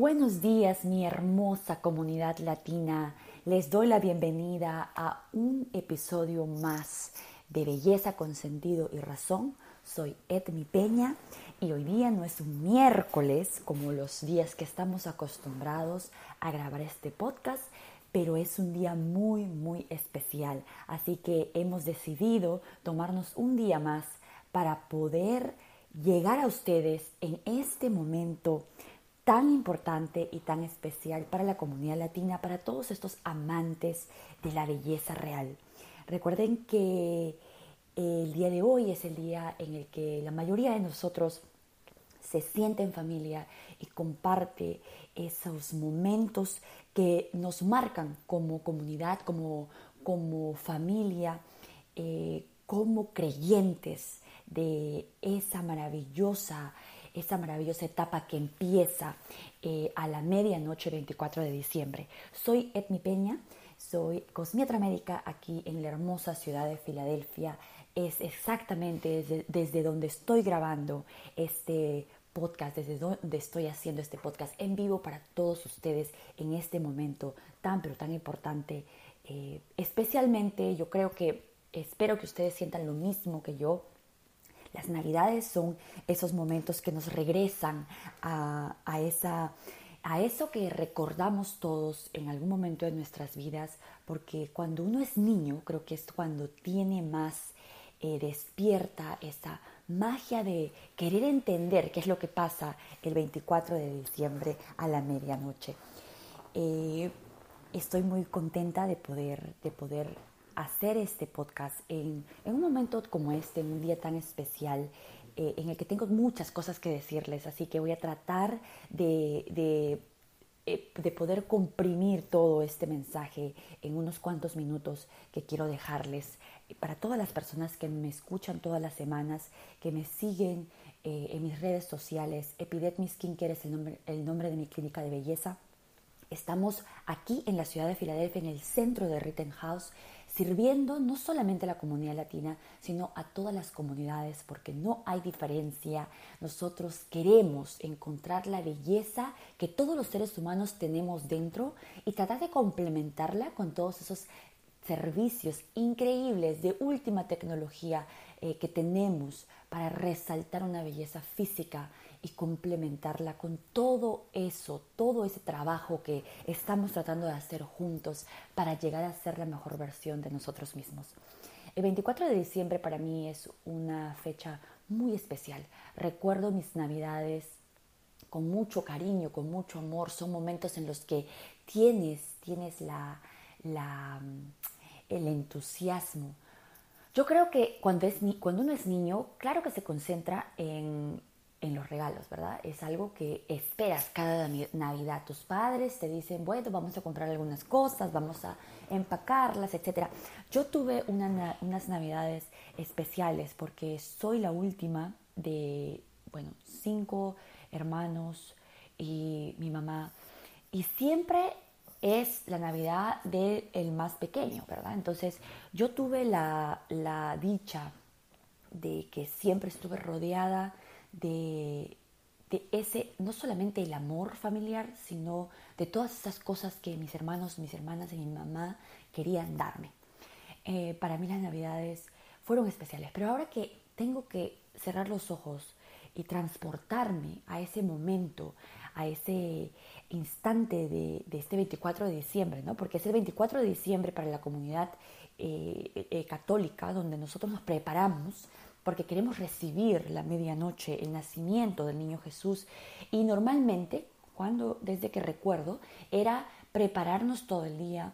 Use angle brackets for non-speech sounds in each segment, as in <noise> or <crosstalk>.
Buenos días mi hermosa comunidad latina. Les doy la bienvenida a un episodio más de Belleza con Sentido y Razón. Soy Edmi Peña y hoy día no es un miércoles como los días que estamos acostumbrados a grabar este podcast, pero es un día muy, muy especial. Así que hemos decidido tomarnos un día más para poder llegar a ustedes en este momento tan importante y tan especial para la comunidad latina, para todos estos amantes de la belleza real. Recuerden que el día de hoy es el día en el que la mayoría de nosotros se siente en familia y comparte esos momentos que nos marcan como comunidad, como, como familia, eh, como creyentes de esa maravillosa esa maravillosa etapa que empieza eh, a la medianoche 24 de diciembre. Soy Edmi Peña, soy cosmiatra médica aquí en la hermosa ciudad de Filadelfia. Es exactamente desde, donde estoy grabando este podcast, desde donde estoy haciendo este podcast en vivo para todos ustedes en este momento tan pero tan importante. Eh, especialmente yo creo que espero que ustedes sientan lo mismo que yo las navidades son esos momentos que nos regresan a, esa, a eso que recordamos todos en algún momento de nuestras vidas, porque cuando uno es niño, creo que es cuando tiene más eh, despierta esa magia de querer entender qué es lo que pasa el 24 de diciembre a la medianoche. Eh, estoy muy contenta de poder, de poder hacer este podcast en, un momento como este, en un día tan especial, eh, en el que tengo muchas cosas que decirles, así que voy a tratar de, de, eh, de, poder comprimir todo este mensaje en unos cuantos minutos que quiero dejarles para todas las personas que me escuchan todas las semanas, que me siguen eh, en mis redes sociales. Epidetmi Skincare es el nombre, el nombre de mi clínica de belleza. Estamos aquí en la ciudad de Filadelfia, en el centro de Rittenhouse sirviendo no solamente a la comunidad latina, sino a todas las comunidades, porque no hay diferencia. Nosotros queremos encontrar la belleza que todos los seres humanos tenemos dentro y tratar de complementarla con todos esos servicios increíbles de última tecnología eh, que tenemos para resaltar una belleza física y complementarla con todo eso, todo ese trabajo que estamos tratando de hacer juntos para llegar a ser la mejor versión de nosotros mismos. El 24 de diciembre para mí es una fecha muy especial. Recuerdo mis navidades con mucho cariño, con mucho amor. Son momentos en los que tienes, tienes la, el entusiasmo. Yo creo que cuando, es, cuando uno es niño, claro que se concentra en, en los regalos, ¿verdad? Es algo que esperas cada Navidad. Tus padres te dicen, bueno, vamos a comprar algunas cosas, vamos a empacarlas, etc. Yo tuve unas Navidades especiales porque soy la última de, bueno, cinco hermanos y mi mamá. Y siempre es la Navidad del más pequeño, ¿verdad? Entonces yo tuve la, la dicha de que siempre estuve rodeada de, ese, no solamente el amor familiar, sino de todas esas cosas que mis hermanos, mis hermanas y mi mamá querían darme. Eh, para mí las navidades fueron especiales, pero ahora que tengo que cerrar los ojos y transportarme a ese momento, a ese instante de, este 24 de diciembre, ¿no? porque es el 24 de diciembre para la comunidad eh, eh, católica donde nosotros nos preparamos porque queremos recibir la medianoche, el nacimiento del niño Jesús. Y normalmente, cuando desde que recuerdo, era prepararnos todo el día,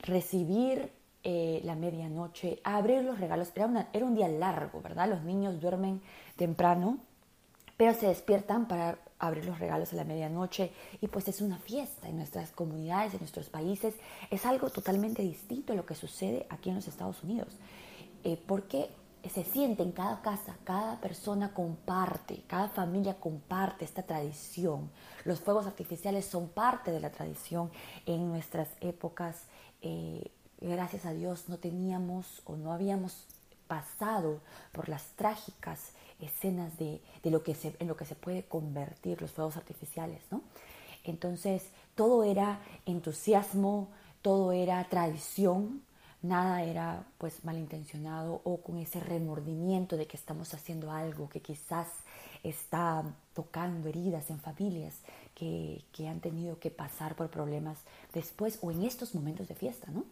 recibir eh, la medianoche, abrir los regalos. Era, era un día largo, ¿verdad? Los niños duermen temprano, pero se despiertan para abrir los regalos a la medianoche y pues es una fiesta en nuestras comunidades, en nuestros países. Es algo totalmente distinto a lo que sucede aquí en los Estados Unidos. Eh, porque se siente en cada casa, cada persona comparte, cada familia comparte esta tradición. Los fuegos artificiales son parte de la tradición en nuestras épocas. Eh, gracias a Dios no teníamos o no habíamos pasado por las trágicas escenas de, lo que se, en lo que se puede convertir los fuegos artificiales, ¿no? Entonces, todo era entusiasmo, todo era tradición, nada era pues malintencionado o con ese remordimiento de que estamos haciendo algo que quizás está tocando heridas en familias que, que, han tenido que pasar por problemas después o en estos momentos de fiesta, ¿no?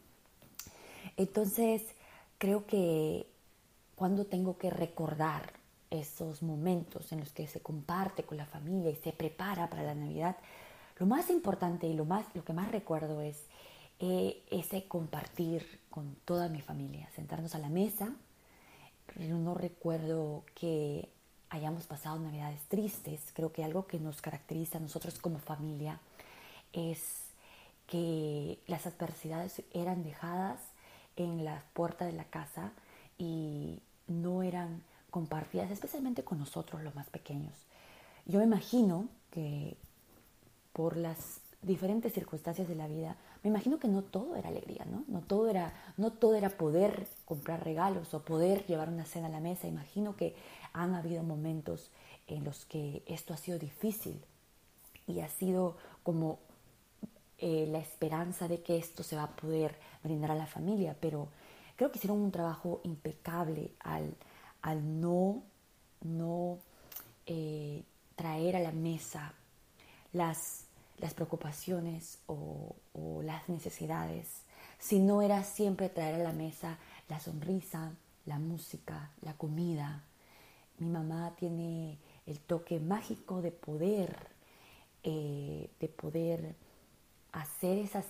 Entonces, creo que cuando tengo que recordar esos momentos en los que se comparte con la familia y se prepara para la Navidad, lo más importante y lo, más, lo que más recuerdo es eh, ese compartir con toda mi familia, sentarnos a la mesa. No recuerdo que hayamos pasado navidades tristes. Creo que algo que nos caracteriza a nosotros como familia es que las adversidades eran dejadas en la puerta de la casa y no eran compartidas, especialmente con nosotros los más pequeños. Yo me imagino que por las diferentes circunstancias de la vida, me imagino que no todo era alegría, ¿no? No todo era, no todo era poder comprar regalos o poder llevar una cena a la mesa. Imagino que han habido momentos en los que esto ha sido difícil y ha sido como eh, la esperanza de que esto se va a poder brindar a la familia, pero creo que hicieron un trabajo impecable al, al no, no eh, traer a la mesa las las preocupaciones o, las necesidades, si no era siempre traer a la mesa la sonrisa, la música, la comida. Mi mamá tiene el toque mágico de poder, eh, de poder hacer esas,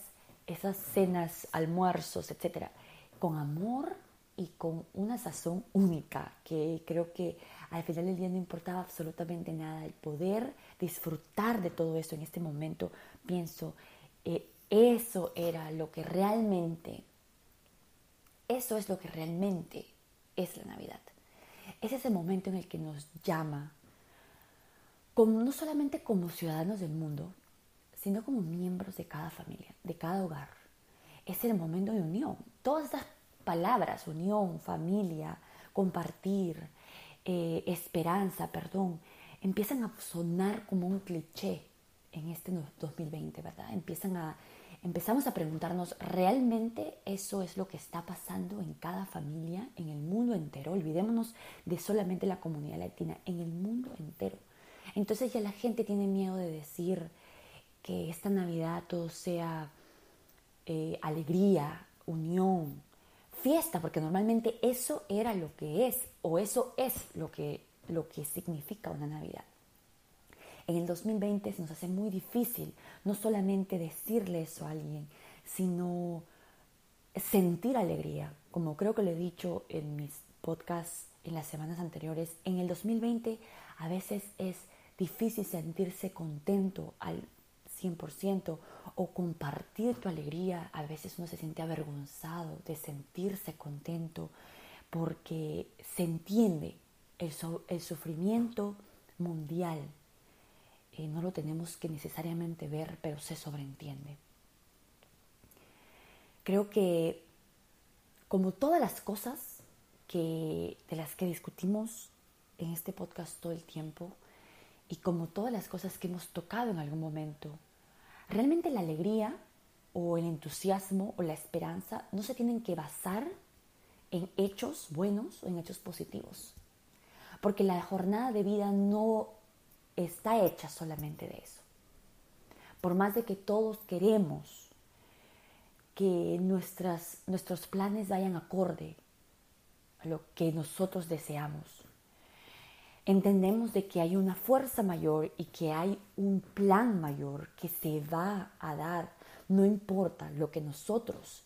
esas cenas, almuerzos, etcétera, con amor y con una sazón única, que creo que al final del día no importaba absolutamente nada. El poder disfrutar de todo eso en este momento, pienso, eh, eso era lo que realmente, eso es lo que realmente es la Navidad. Es ese momento en el que nos llama, no solamente como ciudadanos del mundo, sino como miembros de cada familia, de cada hogar. Es el momento de unión. Todas estas palabras, unión, familia, compartir, eh, esperanza, perdón, empiezan a sonar como un cliché en este 2020, ¿verdad? Empiezan a, empezamos a preguntarnos, ¿realmente eso es lo que está pasando en cada familia, en el mundo entero? Olvidémonos de solamente la comunidad latina, en el mundo entero. Entonces ya la gente tiene miedo de decir que esta Navidad todo sea eh, alegría, unión, fiesta, porque normalmente eso era lo que es, o eso es lo que, lo que significa una Navidad. En el 2020 se nos hace muy difícil no solamente decirle eso a alguien, sino sentir alegría. Como creo que lo he dicho en mis podcasts en las semanas anteriores, en el 2020 a veces es difícil sentirse contento al 100% o compartir tu alegría. A veces uno se siente avergonzado de sentirse contento porque se entiende el, sufrimiento mundial. Eh, no lo tenemos que necesariamente ver, pero se sobreentiende. Creo que como todas las cosas que, de las que discutimos en este podcast todo el tiempo, y como todas las cosas que hemos tocado en algún momento, realmente la alegría o el entusiasmo o la esperanza no se tienen que basar en hechos buenos o en hechos positivos. Porque la jornada de vida no está hecha solamente de eso. Por más de que todos queremos que nuestros planes vayan acorde a lo que nosotros deseamos, entendemos de que hay una fuerza mayor y que hay un plan mayor que se va a dar, no importa lo que nosotros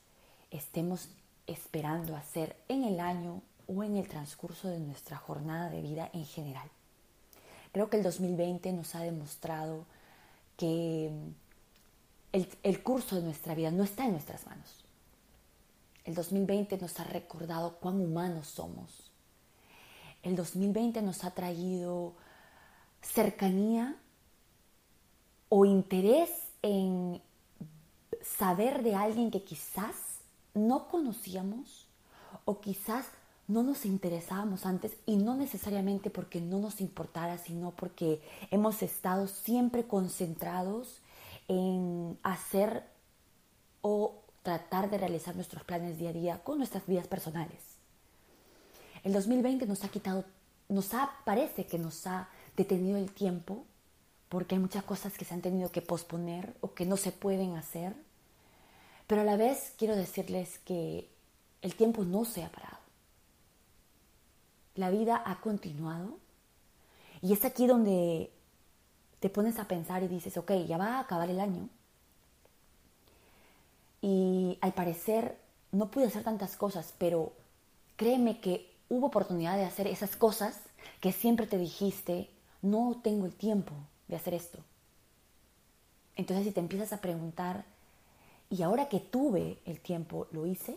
estemos esperando hacer en el año o en el transcurso de nuestra jornada de vida en general. Creo que el 2020 nos ha demostrado que el, el curso de nuestra vida no está en nuestras manos. El 2020 nos ha recordado cuán humanos somos el 2020 nos ha traído cercanía o interés en saber de alguien que quizás no conocíamos o quizás no nos interesábamos antes y no necesariamente porque no nos importara, sino porque hemos estado siempre concentrados en hacer o tratar de realizar nuestros planes día a día con nuestras vidas personales. El 2020 nos ha quitado, nos ha, parece que nos ha detenido el tiempo porque hay muchas cosas que se han tenido que posponer o que no se pueden hacer. Pero a la vez quiero decirles que el tiempo no se ha parado. La vida ha continuado y es aquí donde te pones a pensar y dices, ok, ya va a acabar el año. Y al parecer no pude hacer tantas cosas, pero créeme que hubo oportunidad de hacer esas cosas que siempre te dijiste, no tengo el tiempo de hacer esto. Entonces si te empiezas a preguntar, ¿y ahora que tuve el tiempo, lo hice?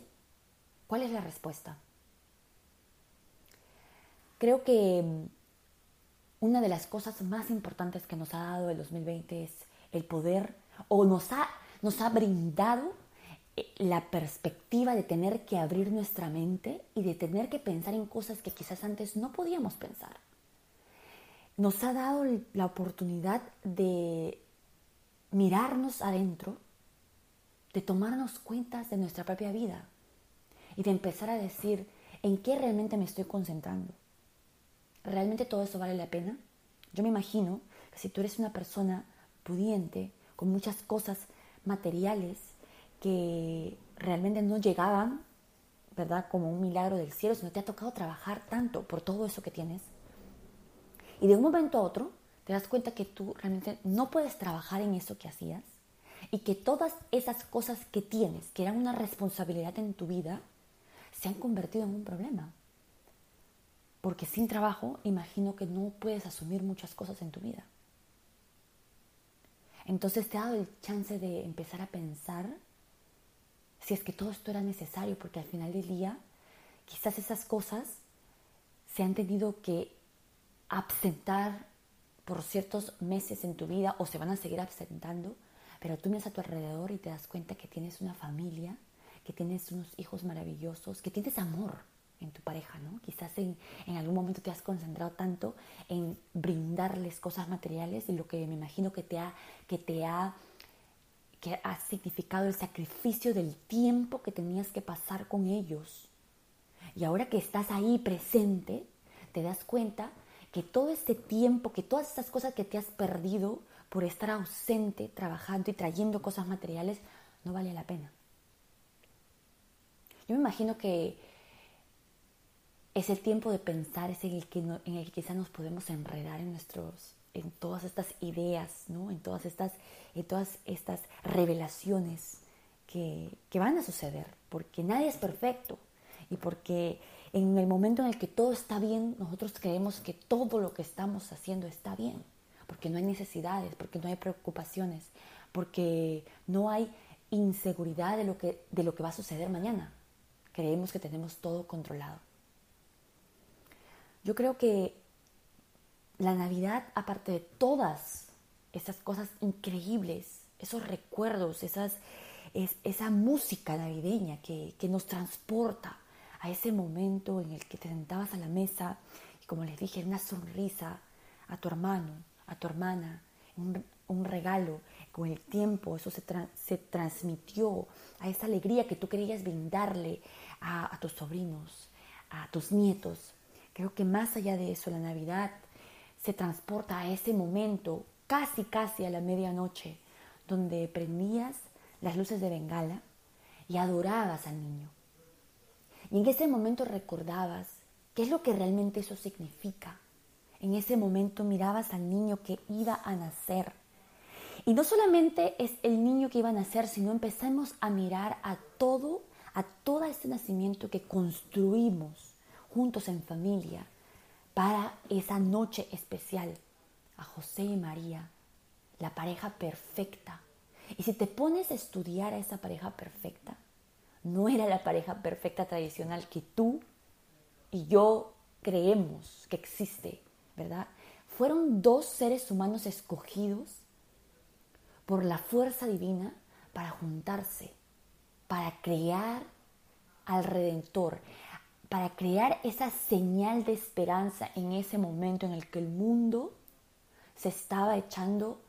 ¿Cuál es la respuesta? Creo que mm, una de las cosas más importantes que nos ha dado el 2020 es el poder o nos ha, nos ha brindado la perspectiva de tener que abrir nuestra mente y de tener que pensar en cosas que quizás antes no podíamos pensar. Nos ha dado la oportunidad de mirarnos adentro, de tomarnos cuentas de nuestra propia vida y de empezar a decir en qué realmente me estoy concentrando. ¿Realmente todo eso vale la pena? Yo me imagino que si tú eres una persona pudiente, con muchas cosas materiales, que realmente no llegaban, ¿verdad? Como un milagro del cielo, sino te ha tocado trabajar tanto por todo eso que tienes. Y de un momento a otro te das cuenta que tú realmente no puedes trabajar en eso que hacías y que todas esas cosas que tienes, que eran una responsabilidad en tu vida, se han convertido en un problema. Porque sin trabajo imagino que no puedes asumir muchas cosas en tu vida. Entonces te ha dado el chance de empezar a pensar si es que todo esto era necesario, porque al final del día quizás esas cosas se han tenido que absentar por ciertos meses en tu vida o se van a seguir absentando, pero tú miras a tu alrededor y te das cuenta que tienes una familia, que tienes unos hijos maravillosos, que tienes amor en tu pareja, ¿no? Quizás en, algún momento te has concentrado tanto en brindarles cosas materiales y lo que me imagino que te ha, que te ha que ha significado el sacrificio del tiempo que tenías que pasar con ellos. Y ahora que estás ahí presente, te das cuenta que todo este tiempo, que todas esas cosas que te has perdido por estar ausente, trabajando y trayendo cosas materiales, no vale la pena. Yo me imagino que es el tiempo de pensar, es el que, en el que quizá nos podemos enredar en nuestros en todas estas ideas, ¿no? en, todas estas, en todas estas revelaciones que, que van a suceder, porque nadie es perfecto y porque en el momento en el que todo está bien, nosotros creemos que todo lo que estamos haciendo está bien, porque no hay necesidades, porque no hay preocupaciones, porque no hay inseguridad de lo que, de lo que va a suceder mañana. Creemos que tenemos todo controlado. Yo creo que la Navidad, aparte de todas esas cosas increíbles, esos recuerdos, esa música navideña que, nos transporta a ese momento en el que te sentabas a la mesa y como les dije, una sonrisa a tu hermano, a tu hermana, un, regalo, con el tiempo eso se, se, transmitió a esa alegría que tú querías brindarle a tus sobrinos, a tus nietos. Creo que más allá de eso, la Navidad se transporta a ese momento, casi casi a la medianoche, donde prendías las luces de Bengala y adorabas al niño. Y en ese momento recordabas qué es lo que realmente eso significa. En ese momento mirabas al niño que iba a nacer. Y no solamente es el niño que iba a nacer, sino empezamos a mirar a todo, a todo ese nacimiento que construimos juntos en familia, para esa noche especial a José y María, la pareja perfecta. Y si te pones a estudiar a esa pareja perfecta, no era la pareja perfecta tradicional que tú y yo creemos que existe, ¿verdad? Fueron dos seres humanos escogidos por la fuerza divina para juntarse, para crear al Redentor, para crear esa señal de esperanza en ese momento en el que el mundo se estaba echando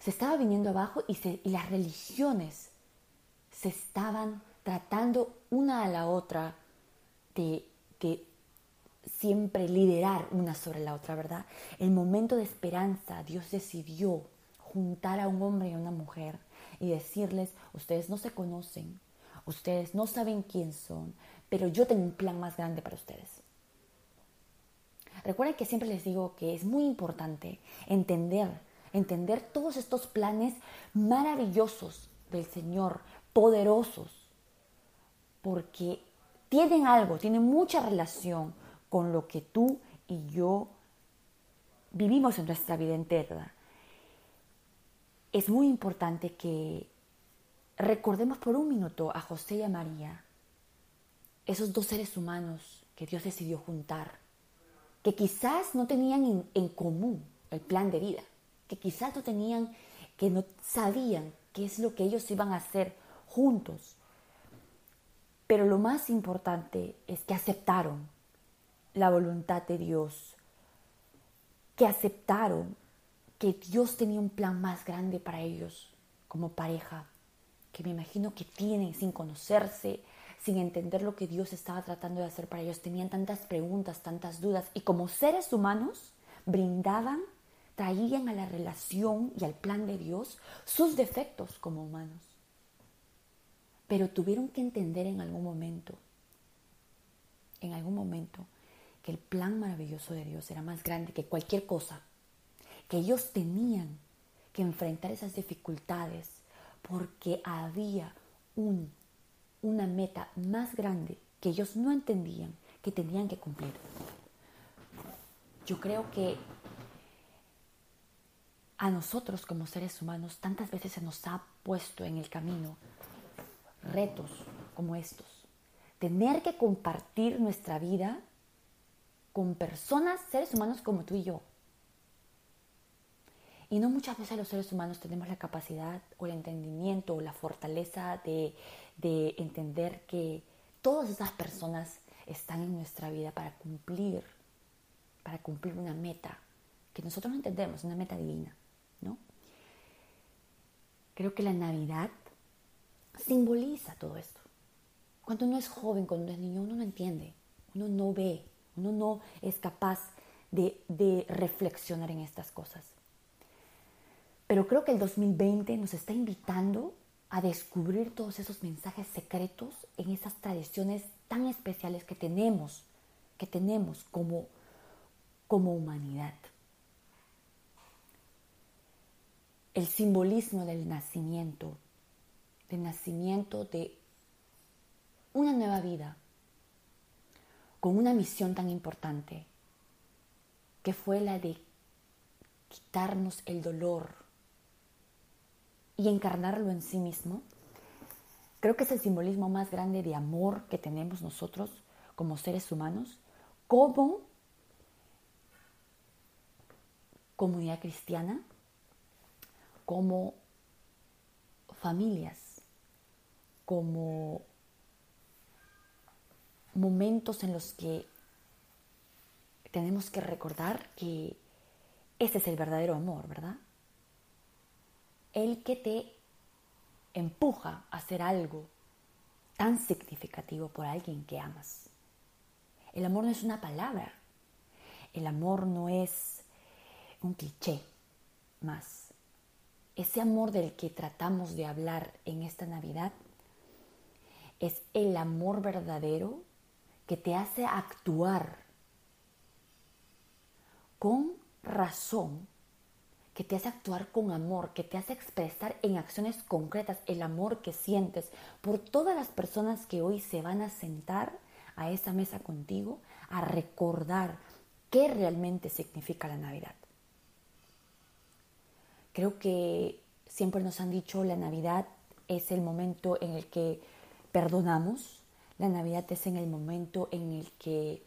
se estaba viniendo abajo y, las religiones se estaban tratando una a la otra de, de siempre liderar una sobre la otra, ¿verdad? El momento de esperanza, Dios decidió juntar a un hombre y a una mujer y decirles, ustedes no se conocen, ustedes no saben quién son, pero yo tengo un plan más grande para ustedes. Recuerden que siempre les digo que es muy importante entender, entender todos estos planes maravillosos del Señor, poderosos, porque tienen algo, tienen mucha relación con lo que tú y yo vivimos en nuestra vida entera. Es muy importante que recordemos por un minuto a José y a María, esos dos seres humanos que Dios decidió juntar, que quizás no tenían en, común el plan de vida, que quizás no tenían, que no sabían qué es lo que ellos iban a hacer juntos. Pero lo más importante es que aceptaron la voluntad de Dios, que aceptaron que Dios tenía un plan más grande para ellos como pareja, que me imagino que tienen sin conocerse, sin entender lo que Dios estaba tratando de hacer para ellos. Tenían tantas preguntas, tantas dudas y como seres humanos brindaban, traían a la relación y al plan de Dios sus defectos como humanos. Pero tuvieron que entender en algún momento, en algún momento, que el plan maravilloso de Dios era más grande que cualquier cosa, que ellos tenían que enfrentar esas dificultades porque había un, una meta más grande que ellos no entendían que tenían que cumplir. Yo creo que a nosotros como seres humanos tantas veces se nos ha puesto en el camino retos como estos. Tener que compartir nuestra vida con personas, seres humanos como tú y yo. Y no muchas veces los seres humanos tenemos la capacidad o el entendimiento o la fortaleza de, de entender que todas esas personas están en nuestra vida para cumplir, para cumplir una meta que nosotros no entendemos, una meta divina, ¿no? Creo que la Navidad simboliza todo esto. Cuando uno es joven, cuando uno es niño, uno no entiende, uno no ve, uno no es capaz de, de reflexionar en estas cosas. Pero creo que el 2020 nos está invitando a descubrir todos esos mensajes secretos en esas tradiciones tan especiales que tenemos, que tenemos como, como humanidad. El simbolismo del nacimiento, del nacimiento de una nueva vida, con una misión tan importante, que fue la de quitarnos el dolor y encarnarlo en sí mismo, creo que es el simbolismo más grande de amor que tenemos nosotros como seres humanos, como comunidad cristiana, como familias, como momentos en los que tenemos que recordar que ese es el verdadero amor, ¿verdad? El que te empuja a hacer algo tan significativo por alguien que amas. El amor no es una palabra, el amor no es un cliché más. Ese amor del que tratamos de hablar en esta Navidad es el amor verdadero que te hace actuar con razón que te hace actuar con amor, que te hace expresar en acciones concretas el amor que sientes por todas las personas que hoy se van a sentar a esa mesa contigo a recordar qué realmente significa la Navidad. Creo que siempre nos han dicho la Navidad es el momento en el que perdonamos, la Navidad es en el momento en el que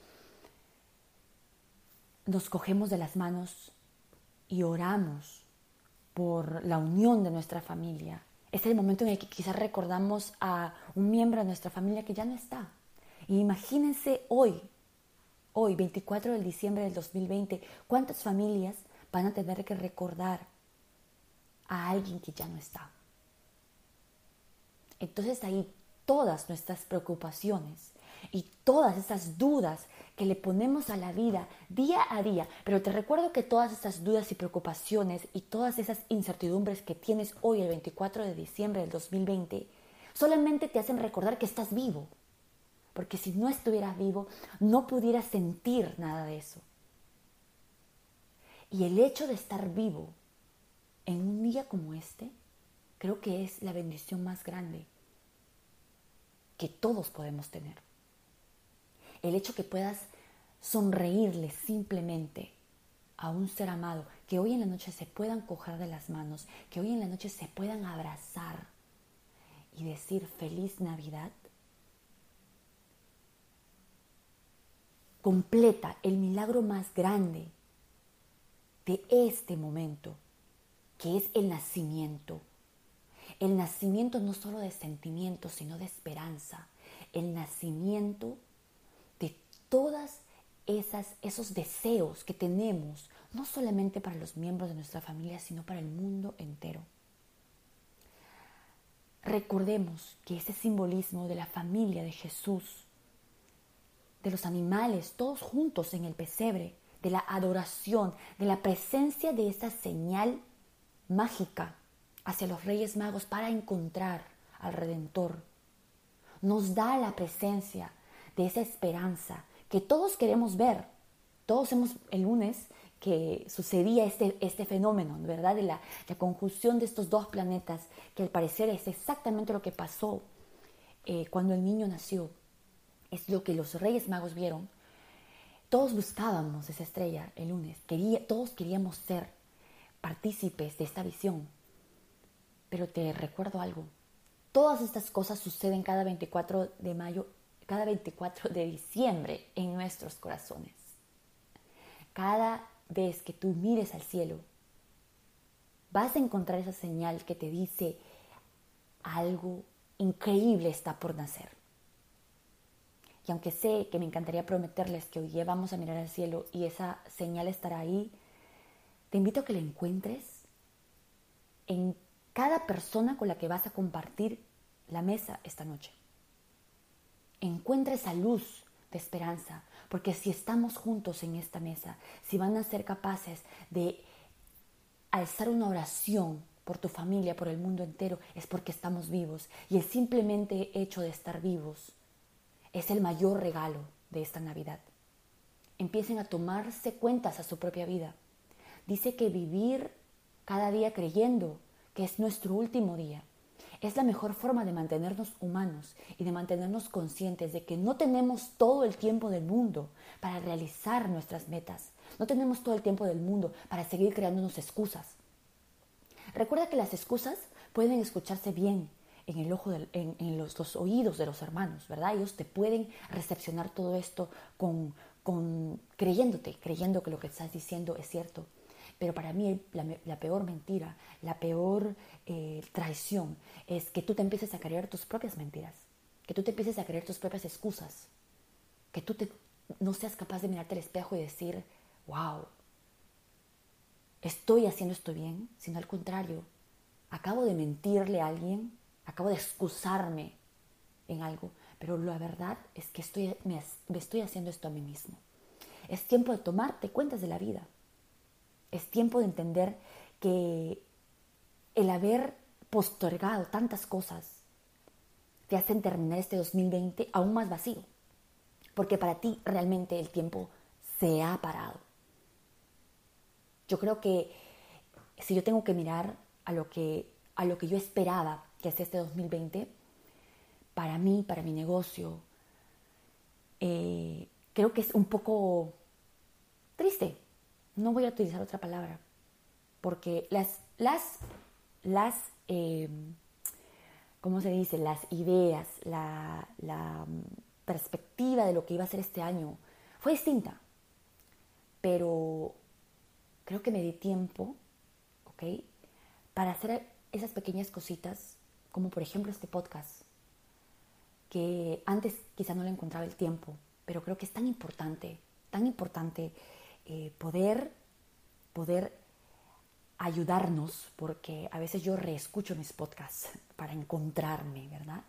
nos cogemos de las manos y oramos por la unión de nuestra familia. Es el momento en el que quizás recordamos a un miembro de nuestra familia que ya no está. Y imagínense hoy, hoy, 24 de diciembre del 2020, cuántas familias van a tener que recordar a alguien que ya no está. Entonces ahí todas nuestras preocupaciones y todas esas dudas que le ponemos a la vida día a día, pero te recuerdo que todas esas dudas y preocupaciones y todas esas incertidumbres que tienes hoy el 24 de diciembre del 2020 solamente te hacen recordar que estás vivo, porque si no estuvieras vivo no pudieras sentir nada de eso. Y el hecho de estar vivo en un día como este, creo que es la bendición más grande que todos podemos tener. El hecho que puedas sonreírle simplemente a un ser amado, que hoy en la noche se puedan coger de las manos, que hoy en la noche se puedan abrazar y decir feliz Navidad, completa el milagro más grande de este momento, que es el nacimiento. El nacimiento no solo de sentimientos, sino de esperanza. El nacimiento todas esas, esos deseos que tenemos, no solamente para los miembros de nuestra familia, sino para el mundo entero. Recordemos que ese simbolismo de la familia de Jesús, de los animales, todos juntos en el pesebre, de la adoración, de la presencia de esa señal mágica hacia los Reyes Magos para encontrar al Redentor. Nos da la presencia de esa esperanza que todos queremos ver. Todos hemos el lunes que sucedía este, este fenómeno, ¿verdad? De la, la, conjunción de estos dos planetas, que al parecer es exactamente lo que pasó eh, cuando el niño nació. Es lo que los Reyes Magos vieron todos buscábamos esa estrella el lunes, todos queríamos ser partícipes de esta visión. Pero te recuerdo algo, todas estas cosas suceden cada 24 de mayo, cada 24 de diciembre en nuestros corazones. Cada vez que tú mires al cielo, vas a encontrar esa señal que te dice algo increíble está por nacer. Y aunque sé que me encantaría prometerles que hoy día vamos a mirar al cielo y esa señal estará ahí, te invito a que la encuentres en cada persona con la que vas a compartir la mesa esta noche. Encuentra esa luz de esperanza, porque si estamos juntos en esta mesa, si van a ser capaces de alzar una oración por tu familia, por el mundo entero, es porque estamos vivos. Y el simplemente hecho de estar vivos es el mayor regalo de esta Navidad. Empiecen a tomarse cuentas a su propia vida. Dice que vivir cada día creyendo que es nuestro último día es la mejor forma de mantenernos humanos y de mantenernos conscientes de que no tenemos todo el tiempo del mundo para realizar nuestras metas. No tenemos todo el tiempo del mundo para seguir creándonos excusas. Recuerda que las excusas pueden escucharse bien, en el ojo, en, los, oídos de los hermanos, ¿verdad? Ellos te pueden recepcionar todo esto con, creyéndote, creyendo que lo que estás diciendo es cierto. Pero para mí la, peor mentira, la peor eh, traición es que tú te empieces a creer tus propias mentiras, que tú te empieces a creer tus propias excusas, que tú te, no seas capaz de mirarte al espejo y decir, wow, estoy haciendo esto bien, sino al contrario, acabo de mentirle a alguien acabo de excusarme en algo, pero la verdad es que estoy, me, estoy haciendo esto a mí mismo. Es tiempo de tomarte cuentas de la vida. Es tiempo de entender que el haber postergado tantas cosas te hacen terminar este 2020 aún más vacío. Porque para ti realmente el tiempo se ha parado. Yo creo que si yo tengo que mirar a lo que, a lo que yo esperaba que es este 2020, para mí, para mi negocio, eh, creo que es un poco triste. No voy a utilizar otra palabra, porque las, las, las, eh, ¿cómo se dice? Las ideas, la, la perspectiva de lo que iba a ser este año fue distinta. Pero creo que me di tiempo, ¿ok? Para hacer esas pequeñas cositas como por ejemplo este podcast, que antes quizá no le encontraba el tiempo, pero creo que es tan importante, tan importante eh, poder, poder ayudarnos, porque a veces yo reescucho mis podcasts <laughs> para encontrarme, ¿verdad?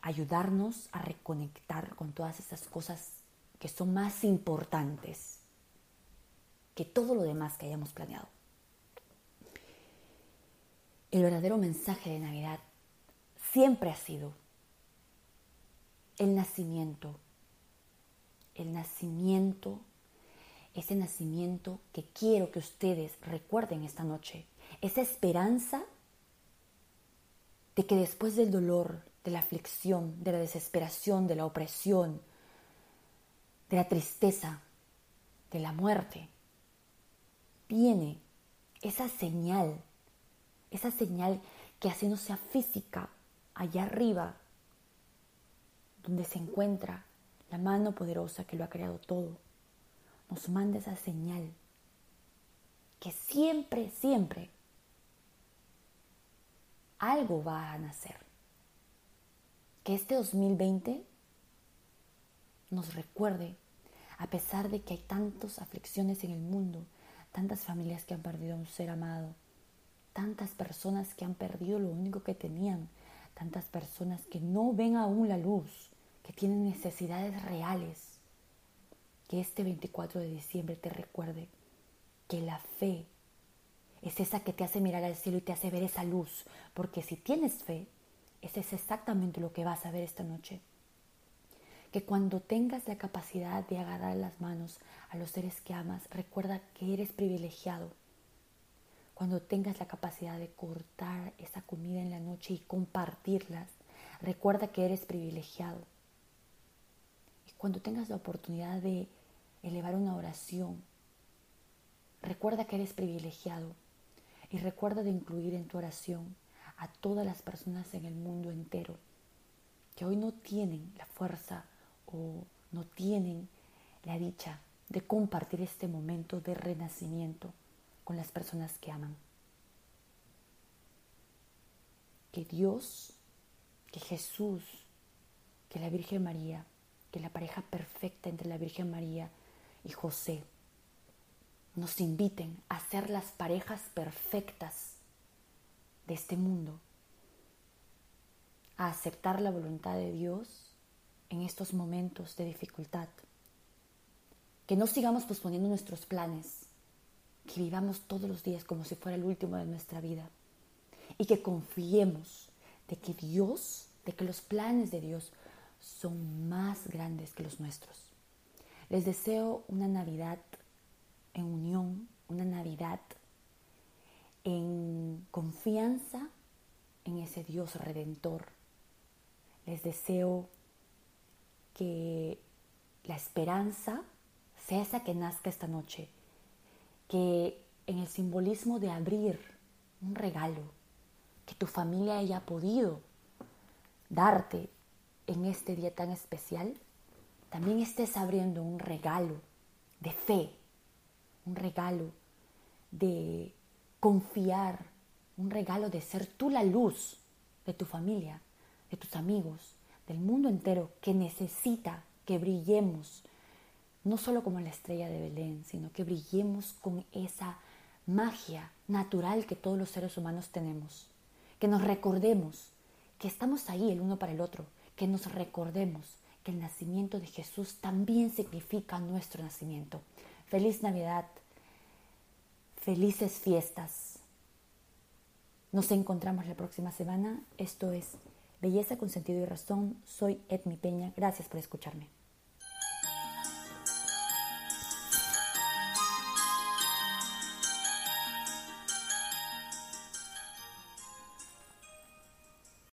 Ayudarnos a reconectar con todas estas cosas que son más importantes que todo lo demás que hayamos planeado. El verdadero mensaje de Navidad siempre ha sido el nacimiento, el nacimiento, ese nacimiento que quiero que ustedes recuerden esta noche, esa esperanza de que después del dolor, de la aflicción, de la desesperación, de la opresión, de la tristeza, de la muerte, viene esa señal, esa señal que así no sea física, allá arriba, donde se encuentra la mano poderosa que lo ha creado todo, nos manda esa señal que siempre, siempre algo va a nacer. Que este 2020 nos recuerde, a pesar de que hay tantas aflicciones en el mundo, tantas familias que han perdido a un ser amado, tantas personas que han perdido lo único que tenían, tantas personas que no ven aún la luz, que tienen necesidades reales, que este 24 de diciembre te recuerde que la fe es esa que te hace mirar al cielo y te hace ver esa luz, porque si tienes fe, ese es exactamente lo que vas a ver esta noche. Que cuando tengas la capacidad de agarrar las manos a los seres que amas, recuerda que eres privilegiado. Cuando tengas la capacidad de cortar esa comida en la noche y compartirlas, recuerda que eres privilegiado. Y cuando tengas la oportunidad de elevar una oración, recuerda que eres privilegiado y recuerda de incluir en tu oración a todas las personas en el mundo entero que hoy no tienen la fuerza o no tienen la dicha de compartir este momento de renacimiento con las personas que aman. Que Dios, que Jesús, que la Virgen María, que la pareja perfecta entre la Virgen María y José nos inviten a ser las parejas perfectas de este mundo, a aceptar la voluntad de Dios en estos momentos de dificultad. Que no sigamos posponiendo nuestros planes, que vivamos todos los días como si fuera el último de nuestra vida y que confiemos de que Dios, de que los planes de Dios son más grandes que los nuestros. Les deseo una Navidad en unión, una Navidad en confianza en ese Dios redentor. Les deseo que la esperanza sea esa que nazca esta noche, que en el simbolismo de abrir un regalo que tu familia haya podido darte en este día tan especial, también estés abriendo un regalo de fe, un regalo de confiar, un regalo de ser tú la luz de tu familia, de tus amigos, del mundo entero que necesita que brillemos, no solo como la estrella de Belén, sino que brillemos con esa magia natural que todos los seres humanos tenemos, que nos recordemos que estamos ahí el uno para el otro, que nos recordemos que el nacimiento de Jesús también significa nuestro nacimiento. Feliz Navidad, felices fiestas. Nos encontramos la próxima semana. Esto es Belleza con sentido y razón. Soy Edmi Peña. Gracias por escucharme.